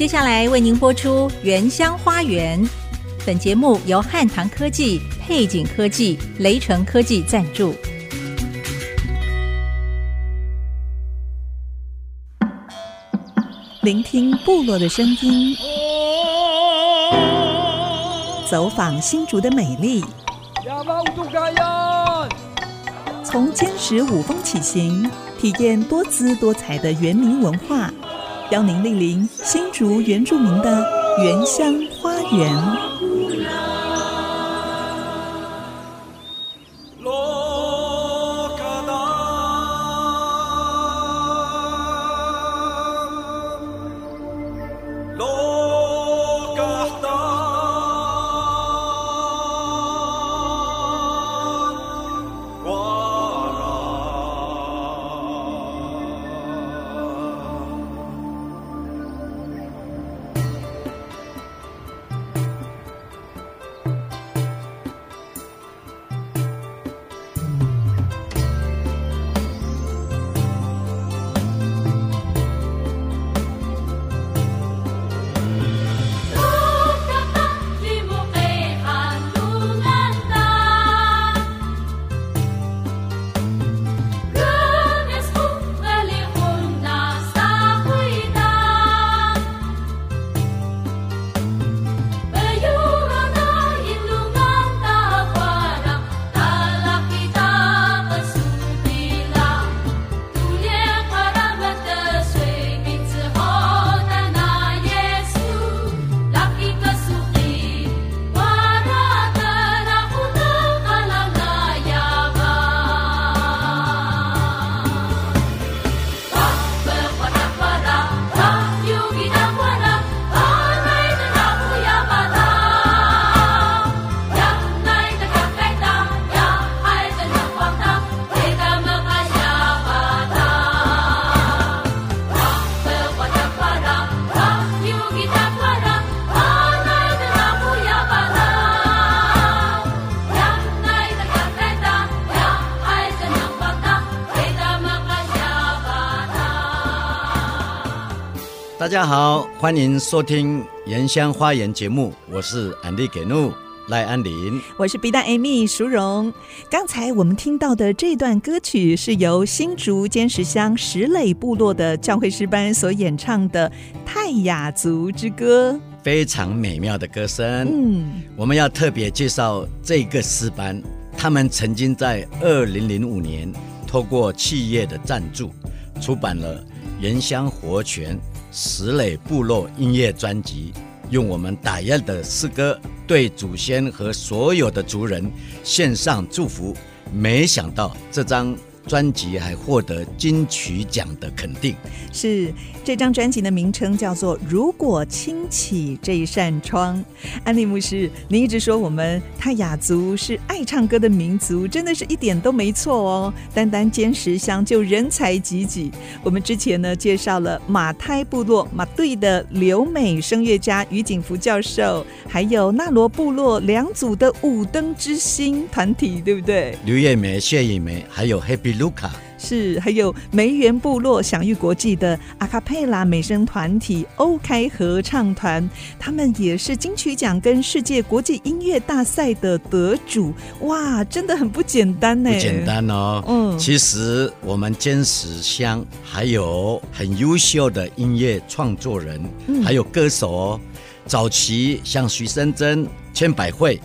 接下来为您播出《原乡花园》。本节目由汉唐科技、配景科技、雷城科技赞助。聆听部落的声音，走访新竹的美丽。从坚石五峰起行，体验多姿多彩的原民文化，邀您莅临新竹原住民的原乡花园。家好，欢迎收听《原乡花园》节目，我是安利给怒赖安林，我是 B 站 Amy 淑荣。刚才我们听到的这段歌曲是由新竹尖石乡石垒部落的教会诗班所演唱的《泰雅族之歌》，非常美妙的歌声。嗯，我们要特别介绍这个诗班，他们曾经在二零零五年透过企业的赞助，出版了《原乡活泉》。石磊部落音乐专辑，用我们打样的诗歌，对祖先和所有的族人献上祝福。没想到这张。专辑还获得金曲奖的肯定。是这张专辑的名称叫做《如果轻启这一扇窗》。安利牧师，您一直说我们泰雅族是爱唱歌的民族，真的是一点都没错哦。单单尖石乡就人才济济。我们之前呢介绍了马太部落马队的留美声乐家于景福教授，还有纳罗部落两组的五灯之星团体，对不对？刘叶梅、谢以梅，还有 Happy。卢卡是，还有梅园部落享誉国际的阿卡佩拉美声团体欧开合唱团，他们也是金曲奖跟世界国际音乐大赛的得主。哇，真的很不简单呢！不简单哦。嗯，其实我们坚石乡还有很优秀的音乐创作人，嗯、还有歌手哦。早期像徐生珍、千百惠，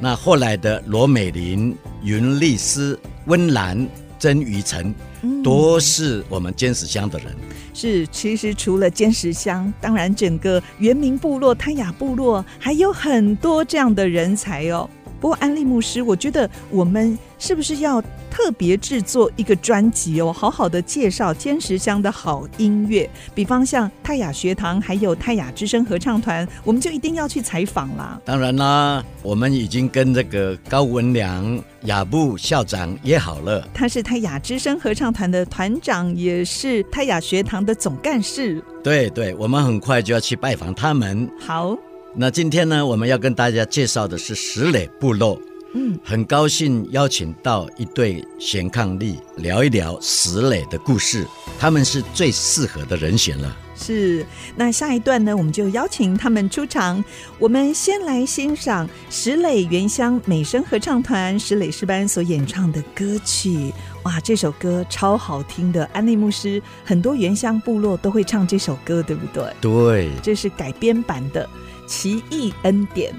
那后来的罗美玲、云丽丝、温岚。曾于成都是我们尖石乡的人。是，其实除了尖石乡，当然整个原民部落、泰雅部落还有很多这样的人才哦。不过安利牧师，我觉得我们是不是要特别制作一个专辑哦，好好的介绍坚石乡的好音乐，比方像泰雅学堂，还有泰雅之声合唱团，我们就一定要去采访啦。当然啦，我们已经跟这个高文良雅布校长约好了，他是泰雅之声合唱团的团长，也是泰雅学堂的总干事。对对，我们很快就要去拜访他们。好，那今天呢，我们要跟大家介绍的是石磊部落。嗯，很高兴邀请到一对贤伉俪聊一聊石磊的故事，他们是最适合的人选了。是，那下一段呢，我们就邀请他们出场。我们先来欣赏石磊原乡美声合唱团石磊诗班所演唱的歌曲。哇，这首歌超好听的，安利牧师很多原乡部落都会唱这首歌，对不对？对，这是改编版的《奇异恩典》。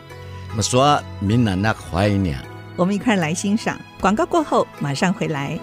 我说闽南那怀念，我们一块来欣赏。广告过后马上回来。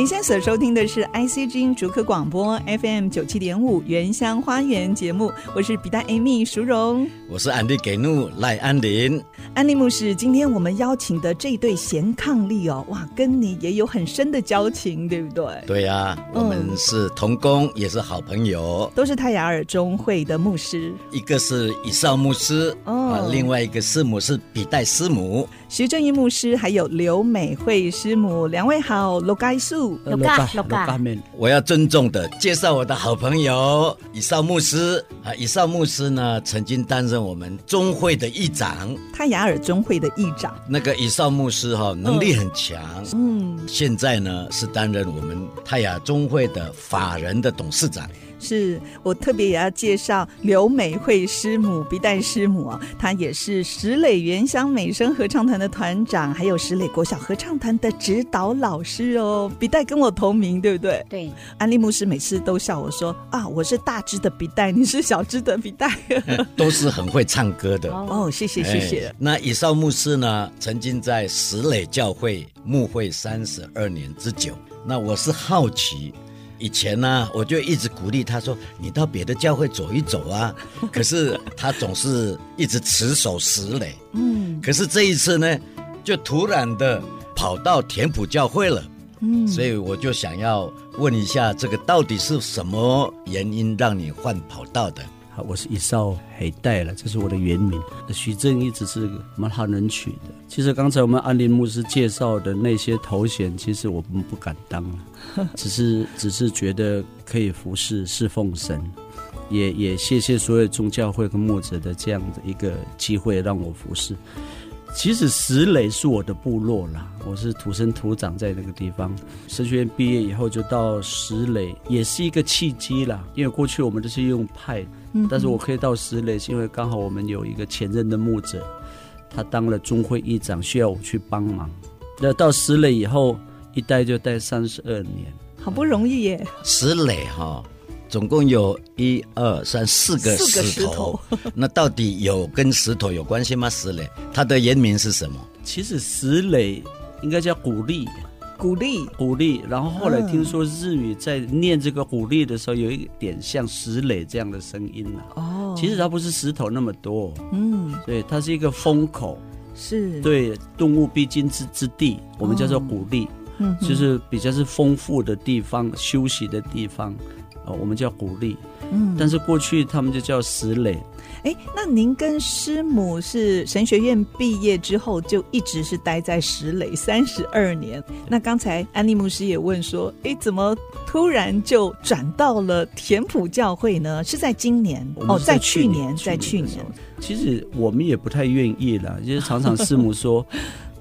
您现在所收听的是 IC 之音竹科广播 FM 九七点五原乡花园节目，我是比大 Amy 淑荣，我是安迪给怒赖安林。安利牧师，今天我们邀请的这对贤伉俪哦，哇，跟你也有很深的交情，对不对？对呀、啊，我们是同工，嗯、也是好朋友，都是泰雅尔中会的牧师。一个是以少牧师，哦，啊、另外一个师母是比代师母，徐正义牧师，还有刘美惠师母，两位好，罗盖素，罗盖，罗盖。我要尊重的介绍我的好朋友以少牧师啊，以少牧师呢，曾经担任我们中会的议长，泰雅。尔中会的议长，那个以少牧师哈，能力很强。嗯，现在呢是担任我们泰雅中会的法人的董事长。是我特别也要介绍刘美惠师母、笔袋师母啊，她也是石磊原乡美声合唱团的团长，还有石磊国小合唱团的指导老师哦。笔袋跟我同名，对不对？对。安利牧师每次都笑我说啊，我是大支的笔袋，你是小支的笔袋，都是很会唱歌的哦。谢谢谢谢。那以少牧师呢，曾经在石磊教会牧会三十二年之久。那我是好奇。以前呢、啊，我就一直鼓励他说：“你到别的教会走一走啊。”可是他总是一直持守石垒。嗯。可是这一次呢，就突然的跑到田埔教会了。嗯。所以我就想要问一下，这个到底是什么原因让你换跑道的？好，我是一少黑带了，这是我的原名。许正一直是蛮好人取的。其实刚才我们安林牧师介绍的那些头衔，其实我们不敢当，只是只是觉得可以服侍侍奉神，也也谢谢所有宗教会跟牧者的这样的一个机会让我服侍。其实石磊是我的部落啦，我是土生土长在那个地方。神学院毕业以后就到石磊，也是一个契机啦。因为过去我们都是用派，但是我可以到石磊，是因为刚好我们有一个前任的牧者，他当了中会议长，需要我去帮忙。那到石磊以后，一待就待三十二年，好不容易耶。石磊哈。总共有一二三四个石头，石头 那到底有跟石头有关系吗？石磊，他的原名是什么？其实石磊应该叫古力，古力，古力。然后后来听说日语在念这个古力的时候，有一点像石磊这样的声音了。哦，其实它不是石头那么多，嗯，对，它是一个风口，是对动物必经之之地，我们叫做古力，嗯，就是比较是丰富的地方，休息的地方。哦，我们叫鼓励，嗯，但是过去他们就叫石磊。哎，那您跟师母是神学院毕业之后就一直是待在石磊三十二年。那刚才安利牧师也问说，哎，怎么突然就转到了田埔教会呢？是在今年？哦，在去年，在去年。其实我们也不太愿意了，就是常常师母说。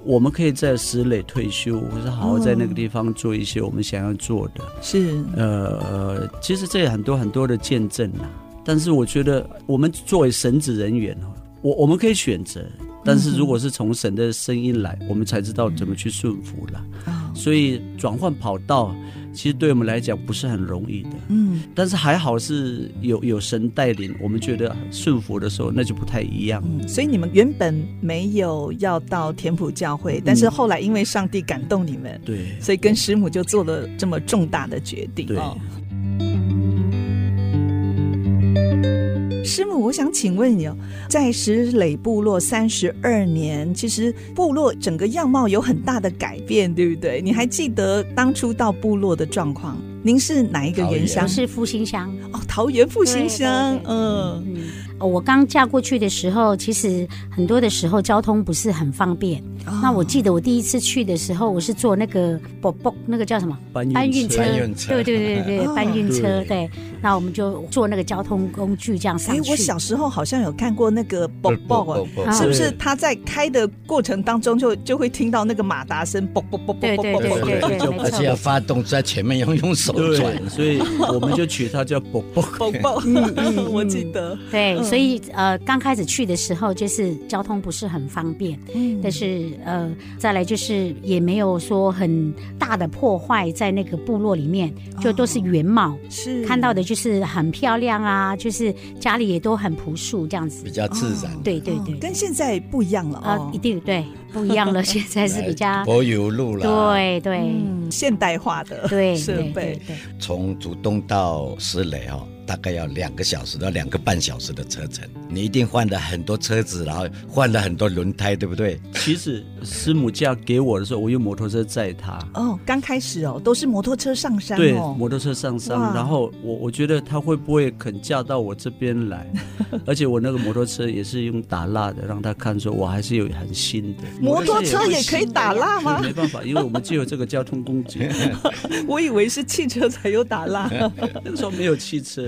我们可以在石磊退休，或者好好在那个地方做一些我们想要做的。是，呃，其实这有很多很多的见证呐。但是我觉得，我们作为神职人员哦，我我们可以选择，但是如果是从神的声音来，我们才知道怎么去顺服了。所以转换跑道。其实对我们来讲不是很容易的，嗯，但是还好是有有神带领，我们觉得顺服的时候，那就不太一样。嗯，所以你们原本没有要到田普教会，但是后来因为上帝感动你们，对，所以跟师母就做了这么重大的决定。对。师母，我想请问你哦，在石磊部落三十二年，其实部落整个样貌有很大的改变，对不对？你还记得当初到部落的状况？您是哪一个原乡？我是复兴乡。哦，桃园复兴乡。嗯。嗯我刚嫁过去的时候，其实很多的时候交通不是很方便。哦、那我记得我第一次去的时候，我是坐那个不不那个叫什么搬运车？搬运车，对对对对，哦、搬运车。对，那我们就坐那个交通工具这样上去。哎，我小时候好像有看过那个啵啵啊，是不是他在开的过程当中就就会听到那个马达声？不不不不对对对对对，对，对，而且要发动在前面要用手转，所以我们就取它叫不不不不。嗯嗯，我记得。对。所以呃，刚开始去的时候，就是交通不是很方便，嗯，但是呃，再来就是也没有说很大的破坏，在那个部落里面，就都是原貌，是。看到的就是很漂亮啊，就是家里也都很朴素这样子，比较自然，对对对，跟现在不一样了啊，一定对不一样了，现在是比较 柏油路了，对对，现代化的对设备，从竹东到石磊哦。大概要两个小时到两个半小时的车程，你一定换了很多车子，然后换了很多轮胎，对不对？其实师母嫁给我的时候，我用摩托车载她。哦，刚开始哦，都是摩托车上山哦。对，摩托车上山。然后我我觉得她会不会肯嫁到我这边来？而且我那个摩托车也是用打蜡的，让她看说我还是有很新的。摩托车也可以打蜡吗？没办法，因为我们就有这个交通工具。我以为是汽车才有打蜡，那个时候没有汽车。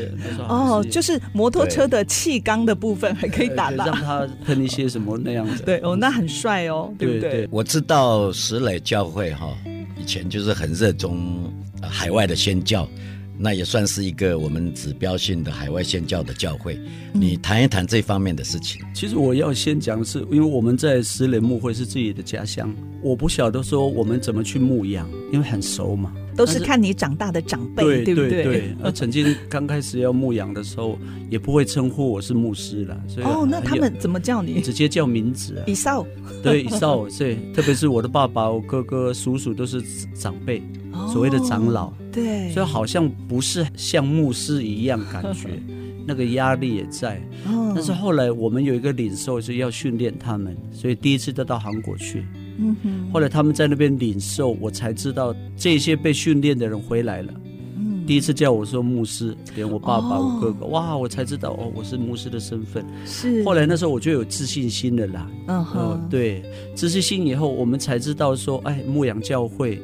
哦，就是摩托车的气缸的部分还可以打蜡，让它喷一些什么那样子。对哦，那很帅哦，对不对？对对，我知道石磊教会哈，以前就是很热衷海外的宣教，那也算是一个我们指标性的海外宣教的教会。你谈一谈这方面的事情。其实我要先讲的是，因为我们在石磊牧会是自己的家乡，我不晓得说我们怎么去牧养，因为很熟嘛。都是看你长大的长辈，对不对？对，那曾经刚开始要牧养的时候，也不会称呼我是牧师了。所以哦，那他们怎么叫你？直接叫名字啊，以少。对，以少。对，特别是我的爸爸、我哥哥、叔叔都是长辈，所谓的长老。对，所以好像不是像牧师一样感觉，那个压力也在。但是后来我们有一个领受是要训练他们，所以第一次都到韩国去。嗯哼，后来他们在那边领受，我才知道这些被训练的人回来了。嗯，嗯，第一次叫我说牧师，连我爸爸、我哥哥，哇，我才知道哦，我是牧师的身份。是。后来那时候我就有自信心了啦。嗯哼。对，自信心以后，我们才知道说，哎，牧养教会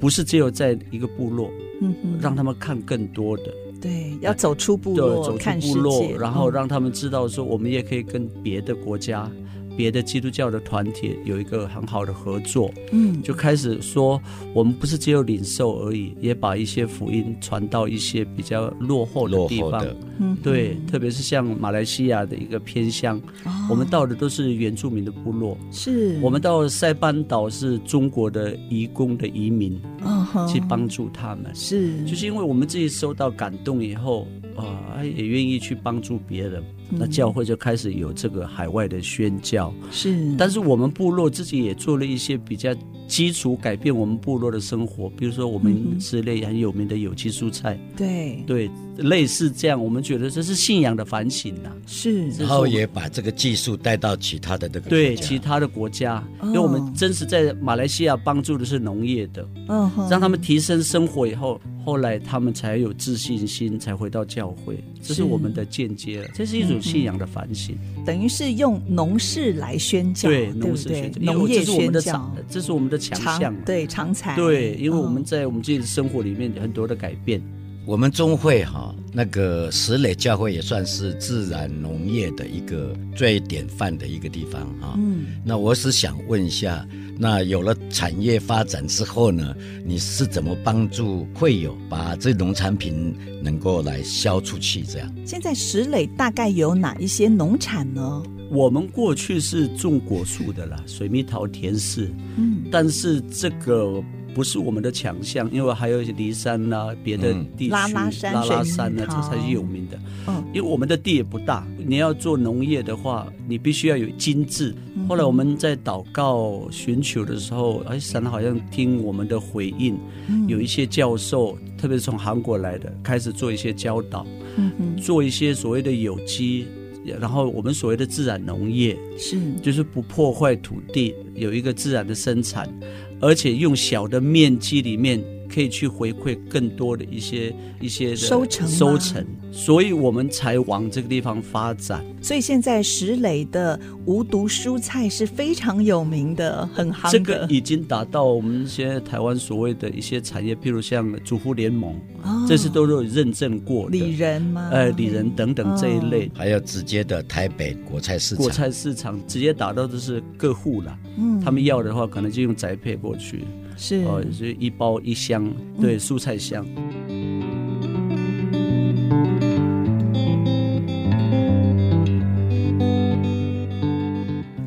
不是只有在一个部落，嗯哼，让他们看更多的。对，要走出部落，走出部落，然后让他们知道说，我们也可以跟别的国家。别的基督教的团体有一个很好的合作，嗯，就开始说，我们不是只有领受而已，也把一些福音传到一些比较落后的地方，嗯，对，特别是像马来西亚的一个偏乡，哦，我们到的都是原住民的部落，是。我们到塞班岛是中国的移工的移民，哦，去帮助他们，是，就是因为我们自己受到感动以后，啊，也愿意去帮助别人。那教会就开始有这个海外的宣教，是。但是我们部落自己也做了一些比较基础改变我们部落的生活，比如说我们吃类很有名的有机蔬菜，对对，类似这样，我们觉得这是信仰的反省呐。是。然后也把这个技术带到其他的这个对其他的国家，因为我们真实在马来西亚帮助的是农业的，嗯，让他们提升生活以后。后来他们才有自信心，才回到教会。这是我们的间接了，这是一种信仰的反省。嗯、等于是用农事来宣教，对，农事宣教，农业宣教，这是我们的强项，对，长才。对，因为我们在我们自己的生活里面有很多的改变。我们中会哈那个石磊教会也算是自然农业的一个最典范的一个地方哈。嗯，那我是想问一下。那有了产业发展之后呢，你是怎么帮助会友把这农产品能够来销出去？这样，现在石磊大概有哪一些农产呢？我们过去是种果树的啦，水蜜桃、甜柿，嗯，但是这个。不是我们的强项，因为还有一些梨山呐、啊，别的地区、嗯、拉拉山、拉拉山呢、啊，这才是有名的。嗯，因为我们的地也不大，你要做农业的话，你必须要有精致。嗯、后来我们在祷告寻求的时候，哎，神好像听我们的回应，嗯、有一些教授，特别是从韩国来的，开始做一些教导，嗯哼，做一些所谓的有机，然后我们所谓的自然农业，是，就是不破坏土地，有一个自然的生产。而且用小的面积里面可以去回馈更多的一些一些收成收成，所以我们才往这个地方发展。所以现在石磊的无毒蔬菜是非常有名的，很夯的。这个已经达到我们现在台湾所谓的一些产业，譬如像主妇联盟，哦、这是都有认证过的。里仁吗？呃，里仁等等这一类，还有直接的台北果菜市场，果菜市场直接打到的是各户了。嗯，他们要的话，可能就用宅配过去。是。哦，就一包一箱，对，蔬菜箱。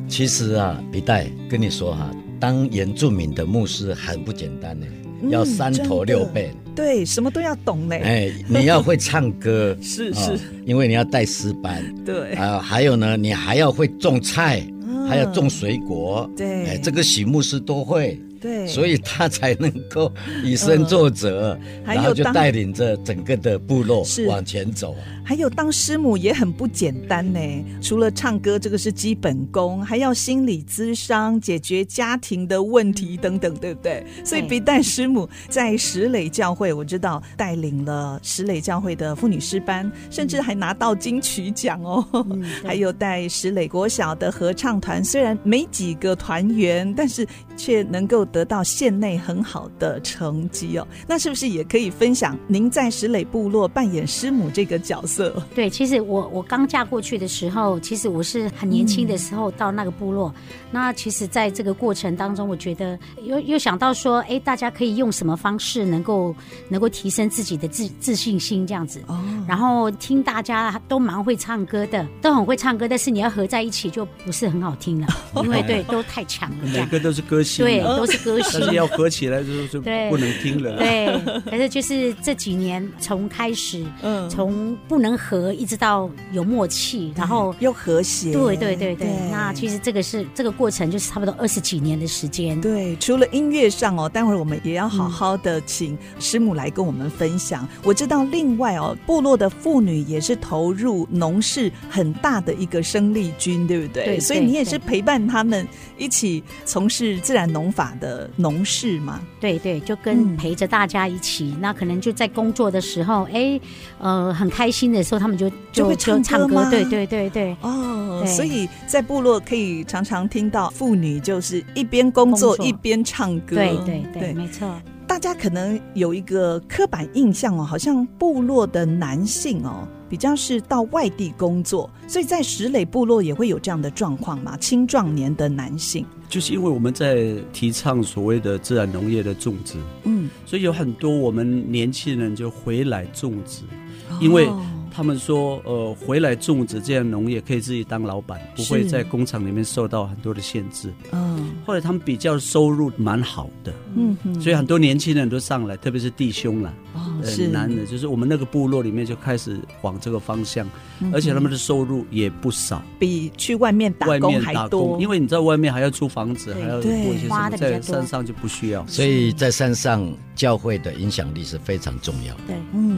其实啊，笔袋跟你说哈，当原住民的牧师很不简单呢，要三头六臂，对，什么都要懂呢。哎，你要会唱歌，是是，因为你要带诗班，对。啊，还有呢，你还要会种菜，还要种水果，对，哎，这个许牧师都会。对，所以他才能够以身作则，呃、然后就带领着整个的部落往前走。还有当师母也很不简单呢，除了唱歌，这个是基本功，还要心理咨商，解决家庭的问题等等，对不对？所以笔袋师母在石磊教会，我知道带领了石磊教会的妇女师班，甚至还拿到金曲奖哦。嗯、还有带石磊国小的合唱团，虽然没几个团员，但是却能够。得到县内很好的成绩哦，那是不是也可以分享您在石磊部落扮演师母这个角色？对，其实我我刚嫁过去的时候，其实我是很年轻的时候到那个部落。嗯、那其实在这个过程当中，我觉得又又想到说，哎，大家可以用什么方式能够能够提升自己的自自信心这样子。哦。然后听大家都蛮会唱歌的，都很会唱歌，但是你要合在一起就不是很好听了，因为对都太强了。每个都是歌星，对，都是。歌但是要合起来就就不能听了。对，可是就是这几年从开始，嗯，从不能合一直到有默契，然后又和谐。对对对对，那其实这个是这个过程，就是差不多二十几年的时间。对，除了音乐上哦，待会儿我们也要好好的请师母来跟我们分享。我知道另外哦，部落的妇女也是投入农事很大的一个生力军，对不对？对，所以你也是陪伴他们一起从事自然农法的。的农事嘛。对对，就跟陪着大家一起，嗯、那可能就在工作的时候，哎，呃，很开心的时候，他们就就，就会唱歌，唱歌对对对对。哦，所以在部落可以常常听到妇女就是一边工作，一边唱歌。对对对，对没错。大家可能有一个刻板印象哦，好像部落的男性哦。比较是到外地工作，所以在石磊部落也会有这样的状况嘛？青壮年的男性，就是因为我们在提倡所谓的自然农业的种植，嗯，所以有很多我们年轻人就回来种植，哦、因为。他们说，呃，回来种植这样农业可以自己当老板，不会在工厂里面受到很多的限制。嗯，后来他们比较收入蛮好的，嗯哼，所以很多年轻人都上来，特别是弟兄啦，哦，是男的，就是我们那个部落里面就开始往这个方向，嗯，而且他们的收入也不少，比去外面打工还多。因为你在外面还要租房子，还要做一些什么，在山上就不需要，所以在山上教会的影响力是非常重要的。对，嗯。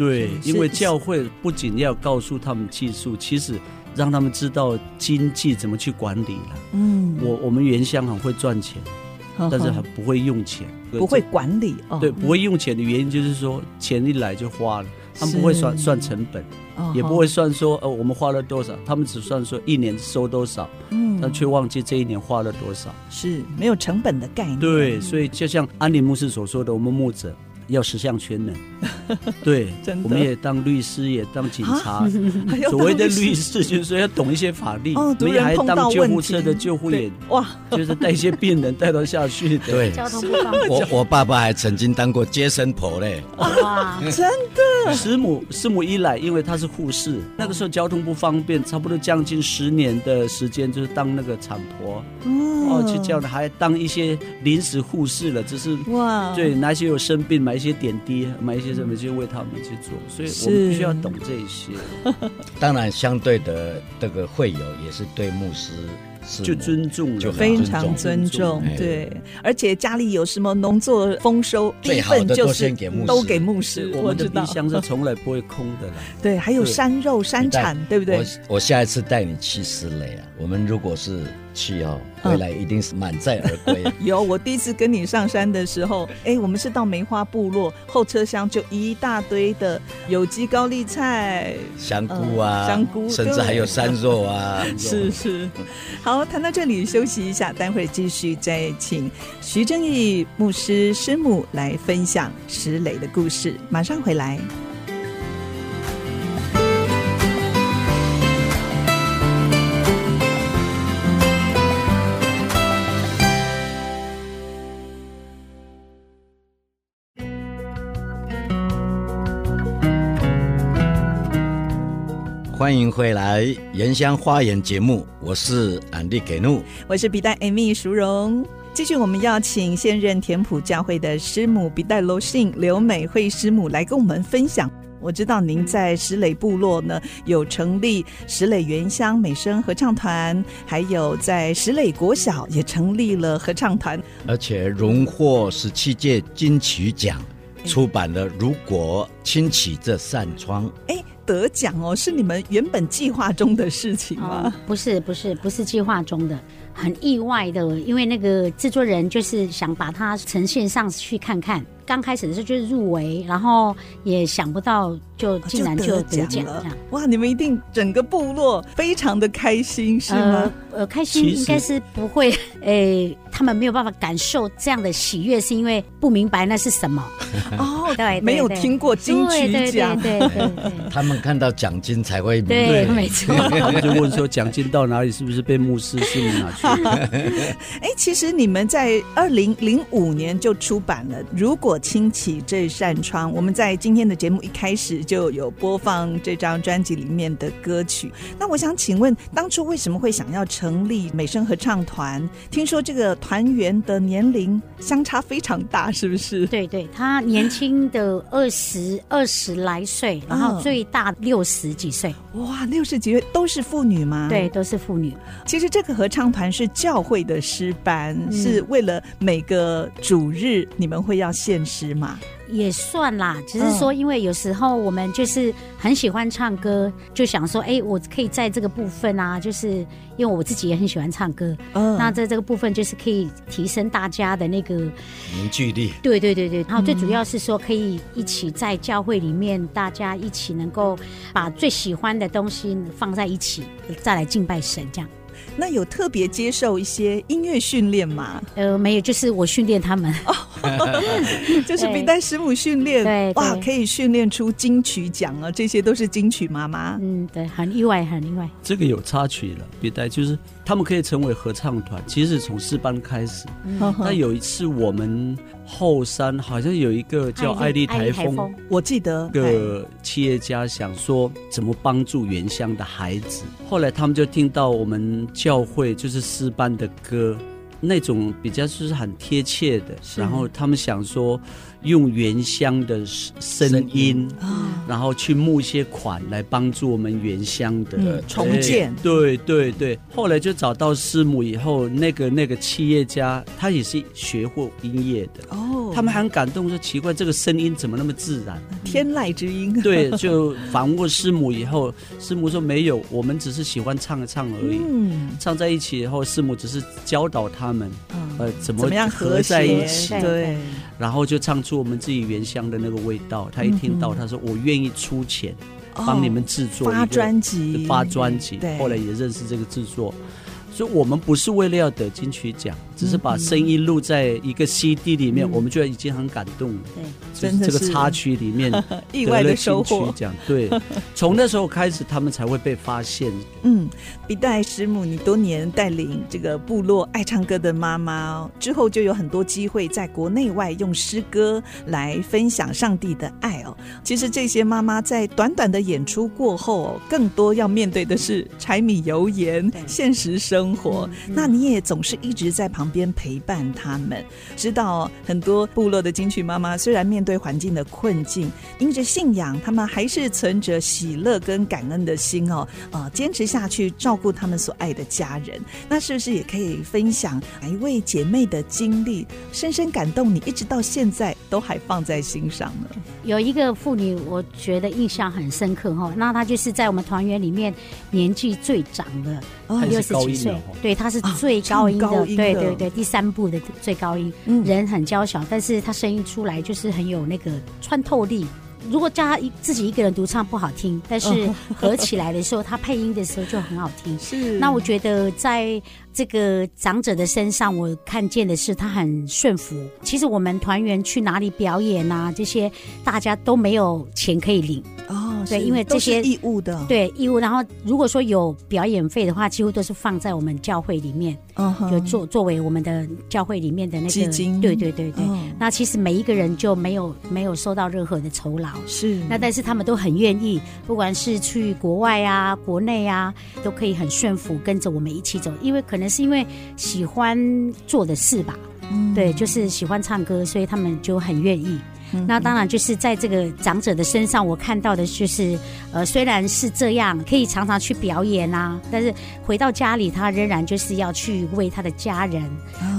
对，因为教会不仅要告诉他们技术，其实让他们知道经济怎么去管理了。嗯，我我们原乡很会赚钱，但是很不会用钱，不会管理。对，哦、不会用钱的原因就是说钱一来就花了，他们不会算算成本，也不会算说呃我们花了多少，他们只算说一年收多少，嗯，但却忘记这一年花了多少，是没有成本的概念。对，所以就像安林牧师所说的，我们牧者。要十项全能，对，我们也当律师，也当警察。所谓的律师就是说要懂一些法律，我们也还当救护车的救护员，哇，就是带一些病人带到下去的。对，交通不方便。我我爸爸还曾经当过接生婆嘞。哇，真的。师母师母一来，因为她是护士，那个时候交通不方便，差不多将近十年的时间，就是当那个产婆。哦，去叫的还当一些临时护士了，只是哇，对，哪些有生病买一些点滴，买一些什么去为他们去做，所以我们必须要懂这些。当然，相对的这个会友也是对牧师。就尊重，就非常尊重，对。而且家里有什么农作丰收，第一份就是都给牧师。我们的冰箱是从来不会空的啦。对，还有山肉山产，对不对？我我下一次带你去石磊啊，我们如果是。去哦，回来一定是满载而归。有，我第一次跟你上山的时候，哎，我们是到梅花部落，后车厢就一大堆的有机高丽菜、香菇啊，嗯、香菇，甚至还有山肉啊。是是，好，谈到这里休息一下，待会儿继续再请徐正义牧师师母来分享石磊的故事，马上回来。欢迎回来《原乡花园》节目，我是安迪给怒，我是比代 Amy 淑荣。继续，我们要请现任田埔教会的师母比代罗信刘美惠师母来跟我们分享。我知道您在石磊部落呢，有成立石磊原乡美声合唱团，还有在石磊国小也成立了合唱团，而且荣获十七届金曲奖，出版了《如果轻启这扇窗》。哎。得奖哦，是你们原本计划中的事情吗？哦，不是，不是，不是计划中的，很意外的，因为那个制作人就是想把它呈现上去看看。刚开始的时候就是入围，然后也想不到就竟然就得奖了。哇，你们一定整个部落非常的开心，是吗？呃，呃开心应该是不会，诶，他们没有办法感受这样的喜悦，是因为不明白那是什么。哦，对，没有听过金曲奖，对对对，他们看到奖金才会明白。对，没错。他们就问说奖金到哪里？是不是被牧师师母拿去？哎，其实你们在二零零五年就出版了，如果。轻启这扇窗，我们在今天的节目一开始就有播放这张专辑里面的歌曲。那我想请问，当初为什么会想要成立美声合唱团？听说这个团员的年龄相差非常大，是不是？对对，他年轻的二十二十来岁，然后最大六十几岁。哇，六十几岁都是妇女吗？对，都是妇女。其实这个合唱团是教会的诗班，嗯、是为了每个主日你们会要献诗吗？也算啦，只是说，因为有时候我们就是很喜欢唱歌，就想说，哎，我可以在这个部分啊，就是因为我自己也很喜欢唱歌，嗯，那在这个部分就是可以提升大家的那个凝聚力。对对对对，然后最主要是说可以一起在教会里面，大家一起能够把最喜欢的东西放在一起，再来敬拜神这样。那有特别接受一些音乐训练吗？呃，没有，就是我训练他们，就是笔袋师母训练，对，哇，可以训练出金曲奖啊！这些都是金曲妈妈，嗯，对，很意外，很意外。这个有插曲了，笔袋就是他们可以成为合唱团，其实从四班开始。那、嗯、有一次我们。后山好像有一个叫艾丽台风，我记得个企业家想说怎么帮助原乡的孩子，后来他们就听到我们教会就是诗班的歌，那种比较就是很贴切的，然后他们想说。用原乡的声音，然后去募一些款来帮助我们原乡的、嗯、重建。对对对，后来就找到师母以后，那个那个企业家他也是学过音乐的哦，他们很感动，说奇怪这个声音怎么那么自然，天籁之音。对，就访问师母以后，师母说没有，我们只是喜欢唱一唱而已。嗯，唱在一起以后，师母只是教导他们，嗯、呃，怎么怎么样合在一起。对。然后就唱出我们自己原乡的那个味道。他一听到，他说：“我愿意出钱帮你们制作发专辑，发专辑。”后来也认识这个制作。所以我们不是为了要得金曲奖，只是把声音录在一个 CD 里面，嗯、我们就已经很感动了。对，真的这个插曲里面 意外的收获。奖对，从那时候开始，他们才会被发现。嗯，笔袋师母，你多年带领这个部落爱唱歌的妈妈之后，就有很多机会在国内外用诗歌来分享上帝的爱哦。其实这些妈妈在短短的演出过后，更多要面对的是柴米油盐、现实生活。生活，那你也总是一直在旁边陪伴他们。知道很多部落的金曲妈妈，虽然面对环境的困境，因着信仰，他们还是存着喜乐跟感恩的心哦，呃，坚持下去照顾他们所爱的家人。那是不是也可以分享哪一位姐妹的经历，深深感动你，一直到现在都还放在心上呢？有一个妇女，我觉得印象很深刻哈。那她就是在我们团员里面年纪最长的，六十几岁。对，他是最高音的，啊、高音的对对对，第三部的最高音，嗯、人很娇小，但是他声音出来就是很有那个穿透力。如果叫他一自己一个人独唱不好听，但是合起来的时候，他配音的时候就很好听。是，那我觉得在这个长者的身上，我看见的是他很顺服。其实我们团员去哪里表演啊，这些大家都没有钱可以领。哦，对，因为这些义务的，对义务。然后如果说有表演费的话，几乎都是放在我们教会里面，哦，就作作为我们的教会里面的那个基金。对对对对。那其实每一个人就没有没有收到任何的酬劳。是。那但是他们都很愿意，不管是去国外啊、国内啊，都可以很顺服跟着我们一起走，因为可能是因为喜欢做的事吧。嗯。对，就是喜欢唱歌，所以他们就很愿意。那当然就是在这个长者的身上，我看到的就是，呃，虽然是这样，可以常常去表演啊，但是回到家里，他仍然就是要去为他的家人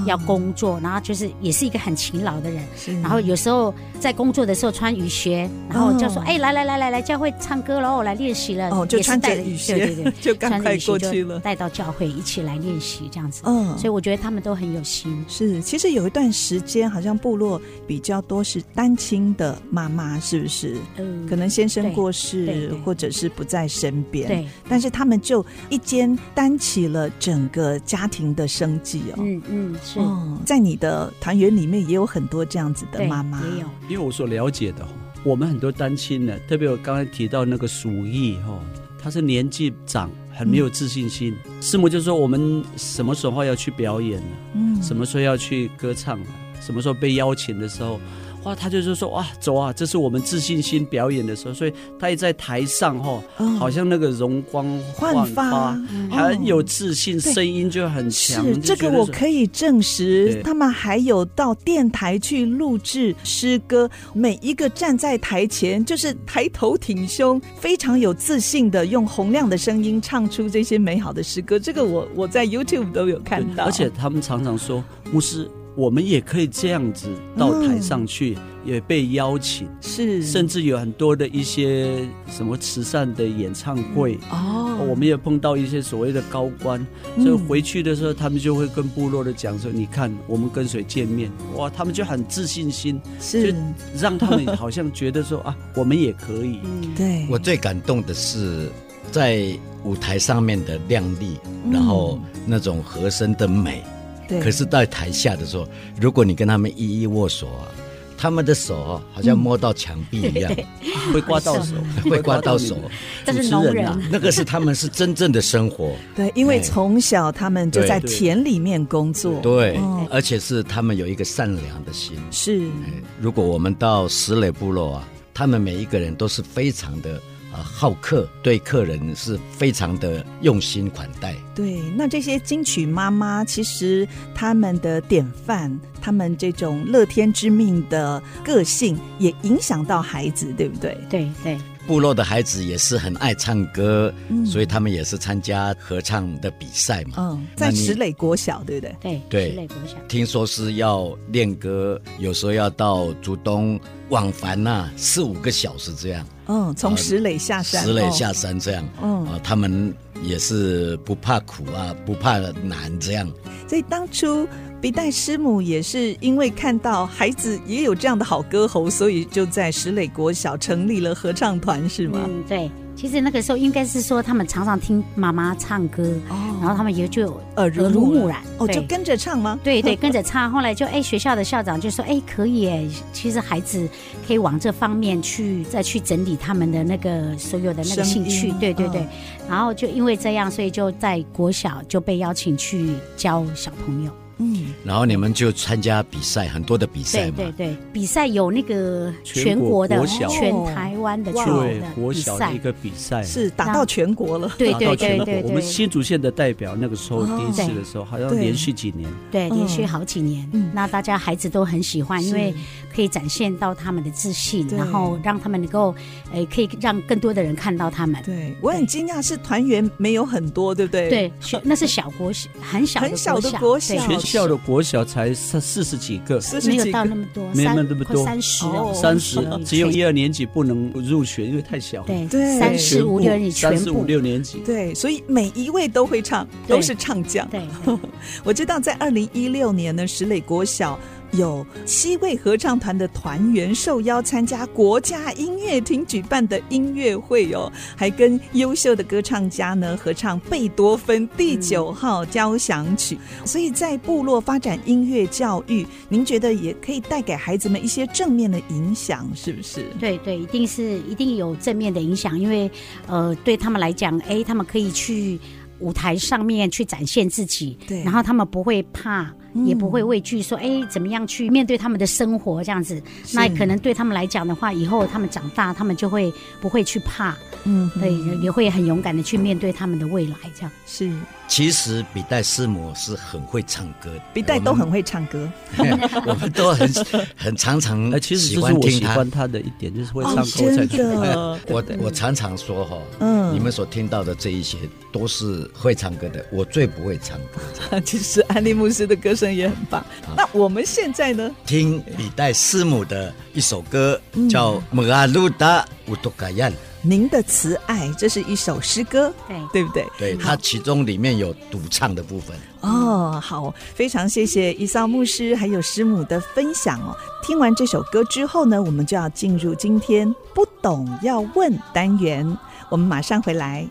要工作，然后就是也是一个很勤劳的人。然后有时候在工作的时候穿雨鞋，然后就说：“哎，来来来来来，教会唱歌喽，来练习了。”哦，就穿着雨鞋，对对 对，就赶快过去了，带到教会一起来练习这样子。嗯，所以我觉得他们都很有心。是，其实有一段时间，好像部落比较多是单。亲的妈妈是不是？嗯，可能先生过世，或者是不在身边。对，但是他们就一肩担起了整个家庭的生计哦。嗯嗯，是。在你的团员里面也有很多这样子的妈妈，也有。因为我所了解的，我们很多单亲的，特别我刚才提到那个鼠疫哈，他是年纪长，很没有自信心。师母就说：“我们什么时候要去表演？嗯，什么时候要去歌唱？什么时候被邀请的时候？”哇，他就是说哇，走啊，这是我们自信心表演的时候，所以他也在台上哈，好像那个容光焕发，很有自信，声音就很强。是这个我可以证实，他们还有到电台去录制诗歌，每一个站在台前就是抬头挺胸，非常有自信的用洪亮的声音唱出这些美好的诗歌。这个我我在 YouTube 都有看到，而且他们常常说牧师。我们也可以这样子到台上去，嗯、也被邀请，是，甚至有很多的一些什么慈善的演唱会。哦，我们也碰到一些所谓的高官，所以回去的时候，他们就会跟部落的讲说：“嗯、你看，我们跟谁见面，哇，他们就很自信心，是。就让他们好像觉得说啊，我们也可以。嗯”对，我最感动的是在舞台上面的亮丽，嗯、然后那种和声的美。可是，到台下的时候，如果你跟他们一一握手啊，他们的手好像摸到墙壁一样，会刮到手，会刮到手。但是农人，那个是他们是真正的生活。对，因为从小他们就在田里面工作，对，而且是他们有一个善良的心。是，如果我们到石磊部落啊，他们每一个人都是非常的。啊，好客，对客人是非常的用心款待。对，那这些金曲妈妈，其实他们的典范，他们这种乐天知命的个性，也影响到孩子，对不对？对对。部落的孩子也是很爱唱歌，嗯、所以他们也是参加合唱的比赛嘛。嗯，在石磊国小，对不对？对对。石磊国小，听说是要练歌，有时候要到竹东往返呐、啊，四五个小时这样。嗯，从石磊下山，石磊下山这样。嗯啊，他们也是不怕苦啊，不怕难这样。所以当初。笔袋师母也是因为看到孩子也有这样的好歌喉，所以就在石磊国小成立了合唱团，是吗？嗯，对。其实那个时候应该是说，他们常常听妈妈唱歌，哦、然后他们也就耳濡目染，哦，就跟着唱吗？对对，跟着唱。后来就哎，学校的校长就说，哎，可以哎，其实孩子可以往这方面去，再去整理他们的那个所有的那个兴趣。对对对。哦、然后就因为这样，所以就在国小就被邀请去教小朋友。嗯，然后你们就参加比赛，很多的比赛嘛。对对对，比赛有那个全国的、全台湾的、全国小的一个比赛，是打到全国了。对对对对，我们新竹县的代表那个时候第一次的时候，好像连续几年，对，连续好几年。嗯，那大家孩子都很喜欢，因为可以展现到他们的自信，然后让他们能够，诶，可以让更多的人看到他们。对，我很惊讶，是团员没有很多，对不对？对，那是小国小，很小很小的国小。校的国小才三四十几个，没有到那么多，没有那么多，三十，三十，只有一二年级不能入学，因为太小。对对，三十五六年级，三十五六年级，对，所以每一位都会唱，都是唱将。对，我知道在二零一六年呢，石磊国小。有七位合唱团的团员受邀参加国家音乐厅举办的音乐会哦，还跟优秀的歌唱家呢合唱贝多芬第九号交响曲。嗯、所以在部落发展音乐教育，您觉得也可以带给孩子们一些正面的影响，是不是？对对，一定是一定有正面的影响，因为呃，对他们来讲，哎，他们可以去舞台上面去展现自己，对，然后他们不会怕。也不会畏惧说，哎，怎么样去面对他们的生活这样子？那可能对他们来讲的话，以后他们长大，他们就会不会去怕，嗯，对，也会很勇敢的去面对他们的未来，这样是。其实比代师母是很会唱歌的，笔袋都很会唱歌，我们都很很常常，其实这是我喜欢他的一点，就是会唱歌。真的，我我常常说哈，嗯，你们所听到的这一些都是会唱歌的，我最不会唱歌。其 实安利牧师的歌声也很棒。那我们现在呢？听李代师母的一首歌，叫《莫阿鲁达乌多嘎亚》。您的慈爱，这是一首诗歌，对对不对？对，它其中里面有独唱的部分。哦，好，非常谢谢伊桑牧师还有师母的分享哦。听完这首歌之后呢，我们就要进入今天不懂要问单元，我们马上回来。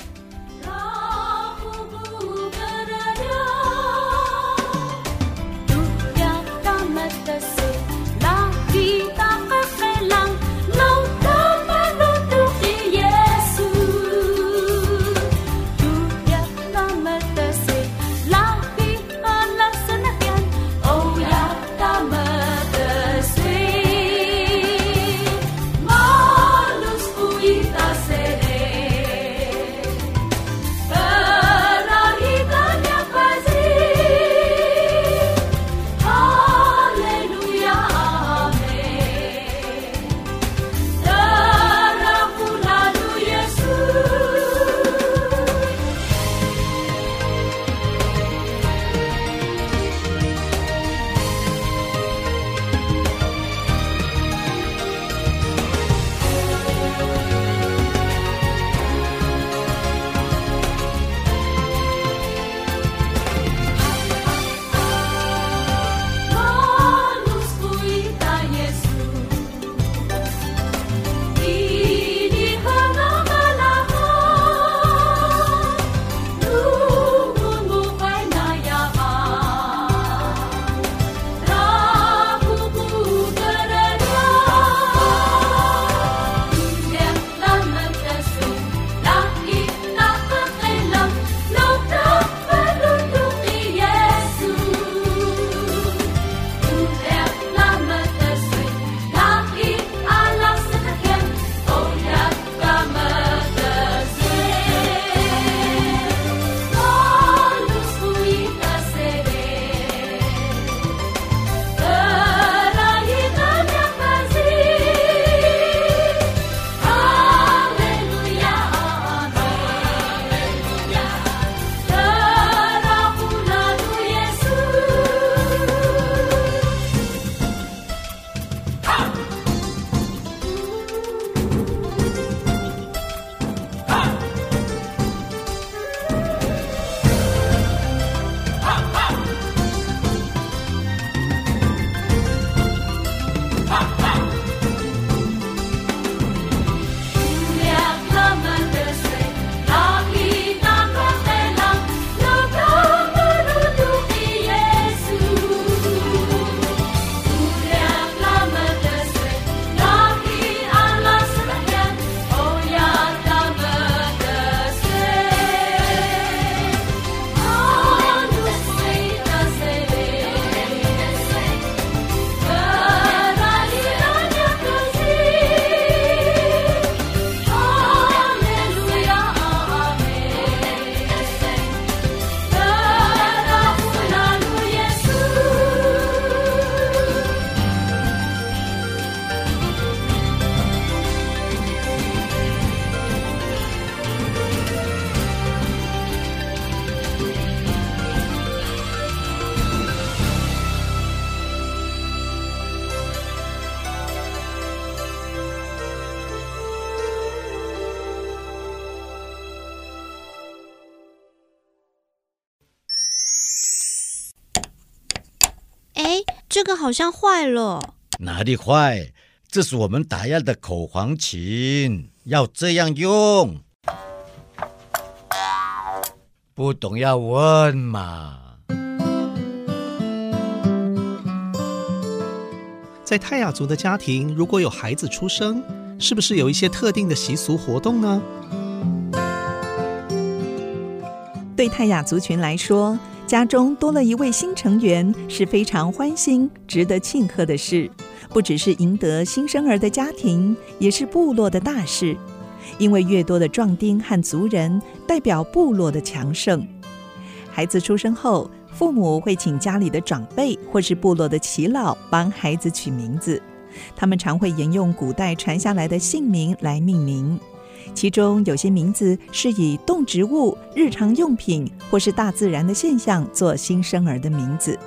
好像坏了。哪里坏？这是我们打样的口簧琴，要这样用。不懂要问嘛。在泰雅族的家庭，如果有孩子出生，是不是有一些特定的习俗活动呢？对泰雅族群来说，家中多了一位新成员是非常欢欣、值得庆贺的事。不只是赢得新生儿的家庭，也是部落的大事。因为越多的壮丁和族人，代表部落的强盛。孩子出生后，父母会请家里的长辈或是部落的耆老帮孩子取名字，他们常会沿用古代传下来的姓名来命名，其中有些名字是以动植物、日常用品或是大自然的现象做新生儿的名字。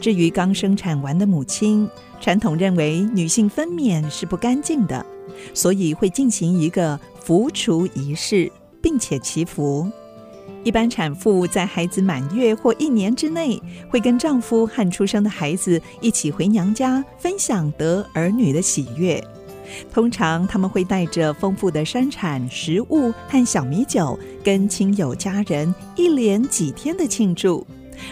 至于刚生产完的母亲，传统认为女性分娩是不干净的，所以会进行一个扶除仪式，并且祈福。一般产妇在孩子满月或一年之内，会跟丈夫和出生的孩子一起回娘家，分享得儿女的喜悦。通常他们会带着丰富的山产、食物和小米酒，跟亲友家人一连几天的庆祝，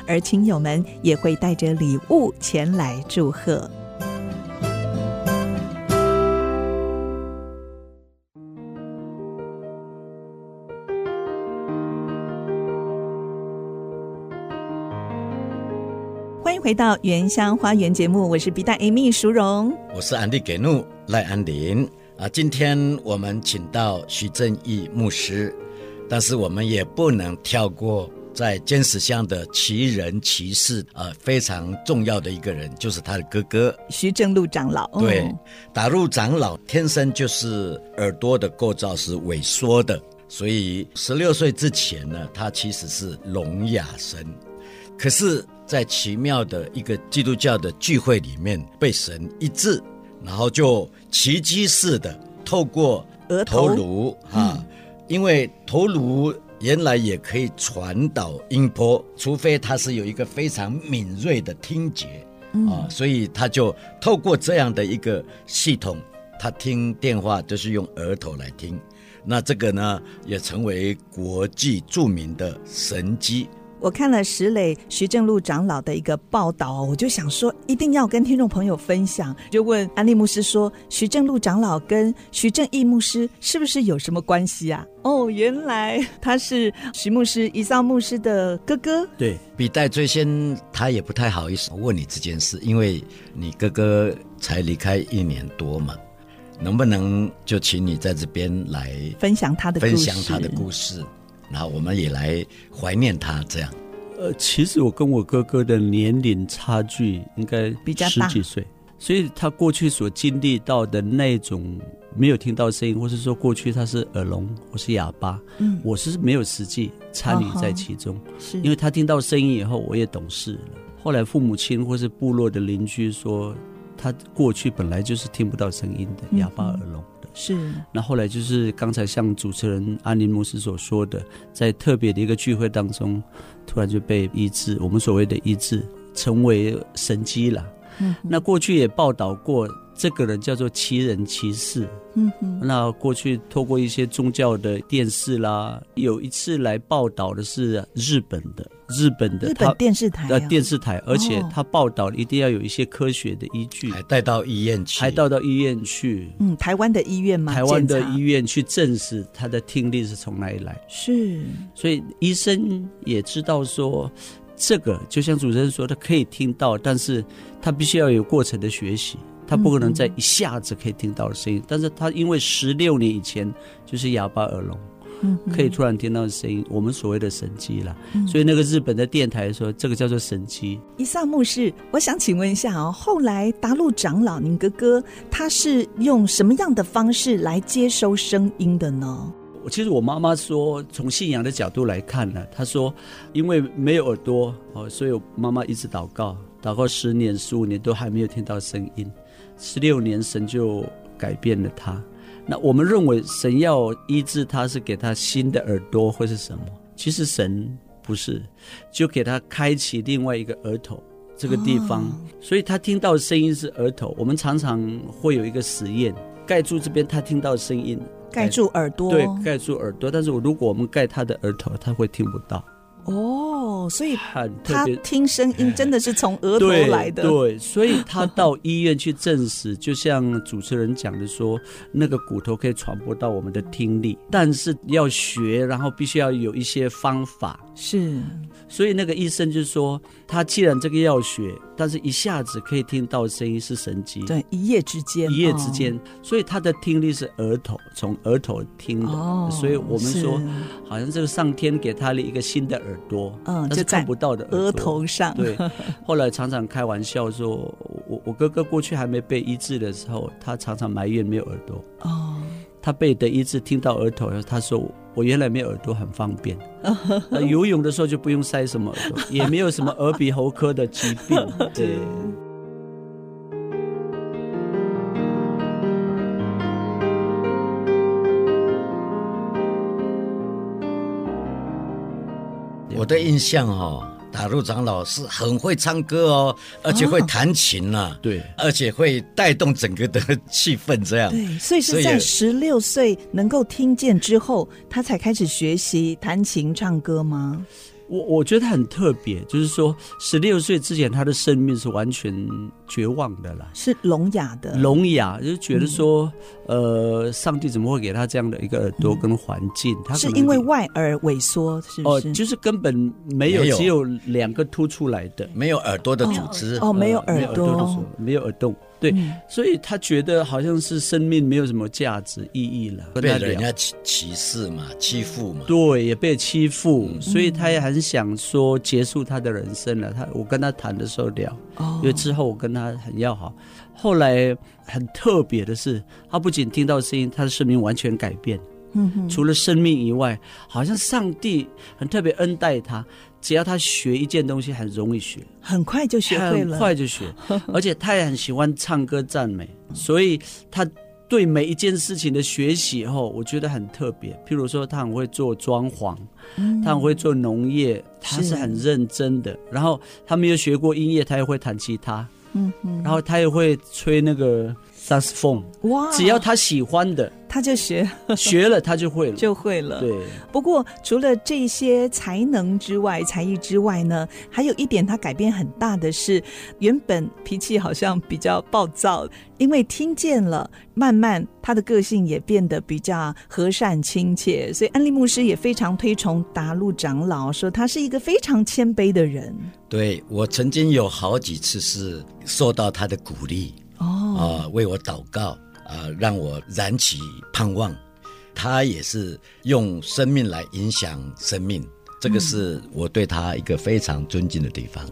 而亲友们也会带着礼物前来祝贺。欢迎回到原乡花园节目，我是笔袋 Amy 淑荣，我是安迪给怒赖安林啊。今天我们请到徐正义牧师，但是我们也不能跳过在尖石乡的奇人奇事啊，非常重要的一个人就是他的哥哥徐正禄长老。对，打入长老天生就是耳朵的构造是萎缩的，所以十六岁之前呢，他其实是聋哑生，可是。在奇妙的一个基督教的聚会里面被神医治，然后就奇迹似的透过头？颅啊，因为头颅原来也可以传导音波，除非他是有一个非常敏锐的听觉啊，所以他就透过这样的一个系统，他听电话就是用额头来听，那这个呢也成为国际著名的神迹。我看了石磊徐正路长老的一个报道，我就想说一定要跟听众朋友分享，就问安利牧师说：徐正路长老跟徐正义牧师是不是有什么关系啊？哦，原来他是徐牧师、以扫牧师的哥哥。对，笔袋最先他也不太好意思问你这件事，因为你哥哥才离开一年多嘛，能不能就请你在这边来分享他的分享他的故事？然后我们也来怀念他，这样。呃，其实我跟我哥哥的年龄差距应该比较十几岁，所以他过去所经历到的那种没有听到声音，或是说过去他是耳聋或是哑巴，嗯，我是没有实际参与在其中。是因为他听到声音以后，我也懂事了。后来父母亲或是部落的邻居说，他过去本来就是听不到声音的哑巴耳聋。是，那后来就是刚才像主持人安林牧师所说的，在特别的一个聚会当中，突然就被医治，我们所谓的医治，成为神机了。嗯，那过去也报道过。这个人叫做奇人奇事，嗯哼，那过去透过一些宗教的电视啦，有一次来报道的是日本的，日本的日本电视台的电视台，而且他报道一定要有一些科学的依据，还带到医院去，还带到医院去，嗯，台湾的医院吗？台湾的医院去证实他的听力是从哪里来，是，所以医生也知道说，这个就像主持人说，他可以听到，但是他必须要有过程的学习。他不可能在一下子可以听到的声音，嗯、但是他因为十六年以前就是哑巴耳聋，嗯，可以突然听到的声音，我们所谓的神机了。嗯、所以那个日本的电台说这个叫做神机。伊萨牧师，我想请问一下哦，后来达路长老，您哥哥他是用什么样的方式来接收声音的呢？我其实我妈妈说，从信仰的角度来看呢，她说因为没有耳朵哦，所以我妈妈一直祷告，祷告十年、十五年都还没有听到声音。十六年，神就改变了他。那我们认为神要医治他，是给他新的耳朵，或是什么？其实神不是，就给他开启另外一个额头，这个地方，哦、所以他听到声音是额头。我们常常会有一个实验，盖住这边他听到声音，盖住耳朵，对，盖住耳朵。但是我如果我们盖他的额头，他会听不到。哦，所以很特别，他听声音真的是从额头来的。对，对，所以他到医院去证实，就像主持人讲的说，那个骨头可以传播到我们的听力，但是要学，然后必须要有一些方法。是。所以那个医生就说，他既然这个要学，但是一下子可以听到声音是神经，对，一夜之间，一夜之间，哦、所以他的听力是额头，从额头听的。哦、所以我们说，好像这个上天给他了一个新的耳朵，嗯，但是看不到的额头上。对，后来常常开玩笑说，我我哥哥过去还没被医治的时候，他常常埋怨没有耳朵。哦。他被的一次听到额头，他说：“我原来没有耳朵，很方便。游泳的时候就不用塞什么耳朵，也没有什么耳鼻喉科的疾病。”对。我的印象哈、哦。达陆长老是很会唱歌哦，而且会弹琴呐、啊，对，而且会带动整个的气氛，这样。对，所以是在十六岁能够听见之后，他才开始学习弹琴唱歌吗？我我觉得很特别，就是说，十六岁之前他的生命是完全绝望的啦，是聋哑的，聋哑，就觉得说，嗯、呃，上帝怎么会给他这样的一个耳朵跟环境？嗯、他是因为外耳萎缩，是不是？哦，就是根本没有，只有两个凸出来的，没有耳朵的组织，哦，没有耳朵，没有耳洞。对，嗯、所以他觉得好像是生命没有什么价值意义了，被人家歧歧视嘛，欺负嘛。对，也被欺负，嗯、所以他也很想说结束他的人生了。他我跟他谈的时候聊，哦、因为之后我跟他很要好。后来很特别的是，他不仅听到声音，他的生命完全改变。嗯哼，除了生命以外，好像上帝很特别恩待他。只要他学一件东西，很容易学，很快就学会了，很快就学。而且他也很喜欢唱歌赞美，所以他对每一件事情的学习后，我觉得很特别。譬如说，他很会做装潢，嗯、他很会做农业，他是很认真的。然后他没有学过音乐，他也会弹吉他，嗯嗯，然后他也会吹那个萨克斯风。哇，只要他喜欢的。他就学学了，他就会了，就会了。对。不过除了这些才能之外，才艺之外呢，还有一点他改变很大的是，原本脾气好像比较暴躁，因为听见了，慢慢他的个性也变得比较和善亲切。所以安利牧师也非常推崇达路长老，说他是一个非常谦卑的人。对，我曾经有好几次是受到他的鼓励哦，啊、呃，为我祷告。啊、呃，让我燃起盼望。他也是用生命来影响生命，这个是我对他一个非常尊敬的地方。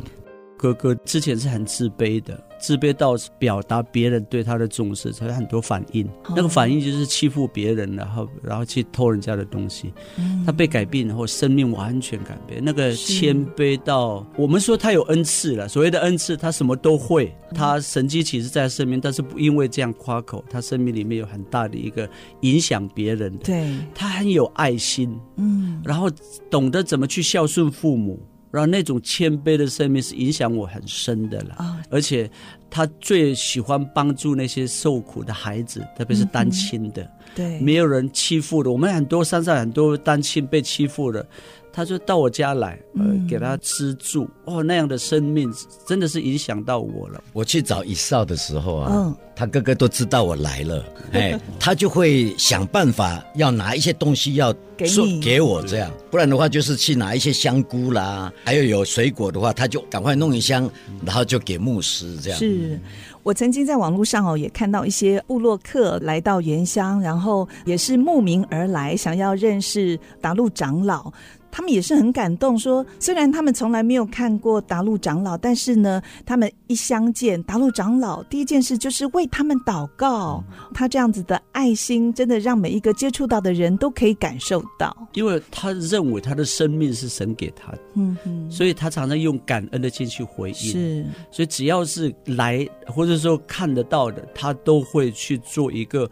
哥哥之前是很自卑的，自卑到表达别人对他的重视，才有很多反应。哦、那个反应就是欺负别人，然后然后去偷人家的东西。嗯、他被改变然后，生命完全改变。那个谦卑到我们说他有恩赐了，所谓的恩赐，他什么都会。他神机其实在他生命，但是不因为这样夸口，他生命里面有很大的一个影响别人的。对，他很有爱心，嗯，然后懂得怎么去孝顺父母。然后那种谦卑的生命是影响我很深的了，哦、而且他最喜欢帮助那些受苦的孩子，特别是单亲的，嗯、对，没有人欺负的。我们很多山上很多单亲被欺负的。他就到我家来，呃，给他吃住，嗯、哦，那样的生命真的是影响到我了。我去找以少的时候啊，嗯、他哥哥都知道我来了，哎，他就会想办法要拿一些东西要给给我这样，不然的话就是去拿一些香菇啦，还有有水果的话，他就赶快弄一箱，然后就给牧师这样。是我曾经在网络上哦，也看到一些部落客来到原乡，然后也是慕名而来，想要认识达陆长老。他们也是很感动，说虽然他们从来没有看过达陆长老，但是呢，他们一相见，达陆长老第一件事就是为他们祷告。他这样子的爱心，真的让每一个接触到的人都可以感受到。因为他认为他的生命是神给他的，嗯哼，所以他常常用感恩的心去回应。是，所以只要是来或者说看得到的，他都会去做一个。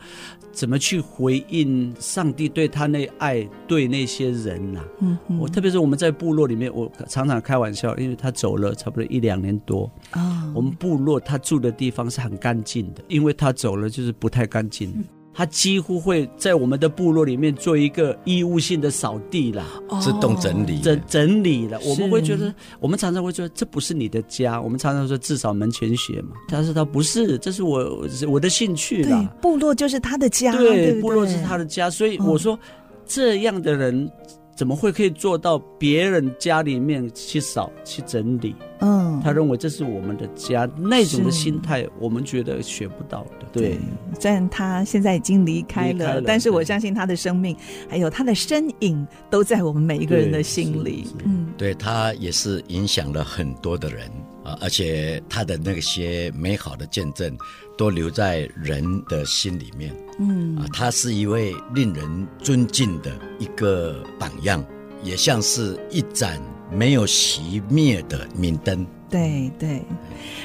怎么去回应上帝对他那爱，对那些人呐、啊？嗯，我特别是我们在部落里面，我常常开玩笑，因为他走了差不多一两年多啊。我们部落他住的地方是很干净的，因为他走了就是不太干净。他几乎会在我们的部落里面做一个义务性的扫地了，自动整理整整理了。我们会觉得，我们常常会觉得这不是你的家。我们常常说至少门前雪嘛。但是他不是，这是我我的兴趣了。部落就是他的家，对，对对部落是他的家。所以我说，这样的人。怎么会可以做到别人家里面去扫去整理？嗯，他认为这是我们的家，那种的心态，我们觉得学不到的。对，对，虽然他现在已经离开了，离开了，但是我相信他的生命还有他的身影都在我们每一个人的心里。嗯，对，他也是影响了很多的人啊，而且他的那些美好的见证都留在人的心里面。嗯啊，他是一位令人尊敬的一个榜样，也像是一盏没有熄灭的明灯。对对，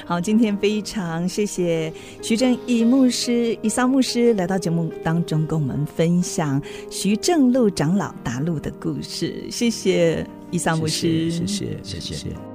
好，今天非常谢谢徐正义牧师、以桑牧师来到节目当中，跟我们分享徐正路长老达路的故事。谢谢以桑牧师，谢谢谢谢谢谢。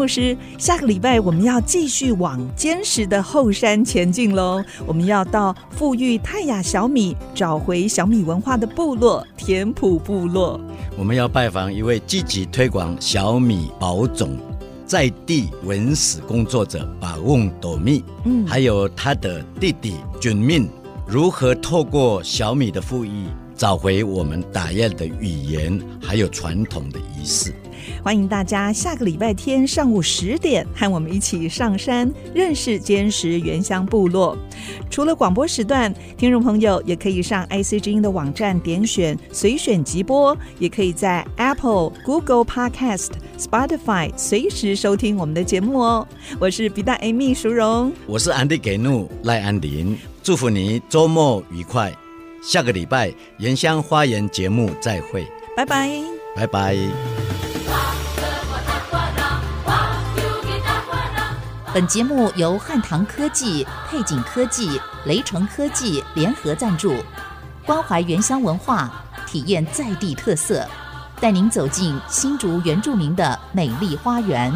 牧师，下个礼拜我们要继续往坚实的后山前进喽。我们要到富裕泰雅小米、找回小米文化的部落——田埔部落。我们要拜访一位积极推广小米保种在地文史工作者把翁朵密，嗯，还有他的弟弟俊命，如何透过小米的富裕，找回我们打雁的语言，还有传统的仪式。欢迎大家下个礼拜天上午十点和我们一起上山认识坚实原乡部落。除了广播时段，听众朋友也可以上 IC 之音的网站点选随选即播，也可以在 Apple、Google Podcast、Spotify 随时收听我们的节目哦。我是比大 Amy 淑荣，我是安迪给怒赖安林，祝福你周末愉快。下个礼拜原乡花园节目再会，拜拜，拜拜。本节目由汉唐科技、配景科技、雷城科技联合赞助，关怀原乡文化，体验在地特色，带您走进新竹原住民的美丽花园。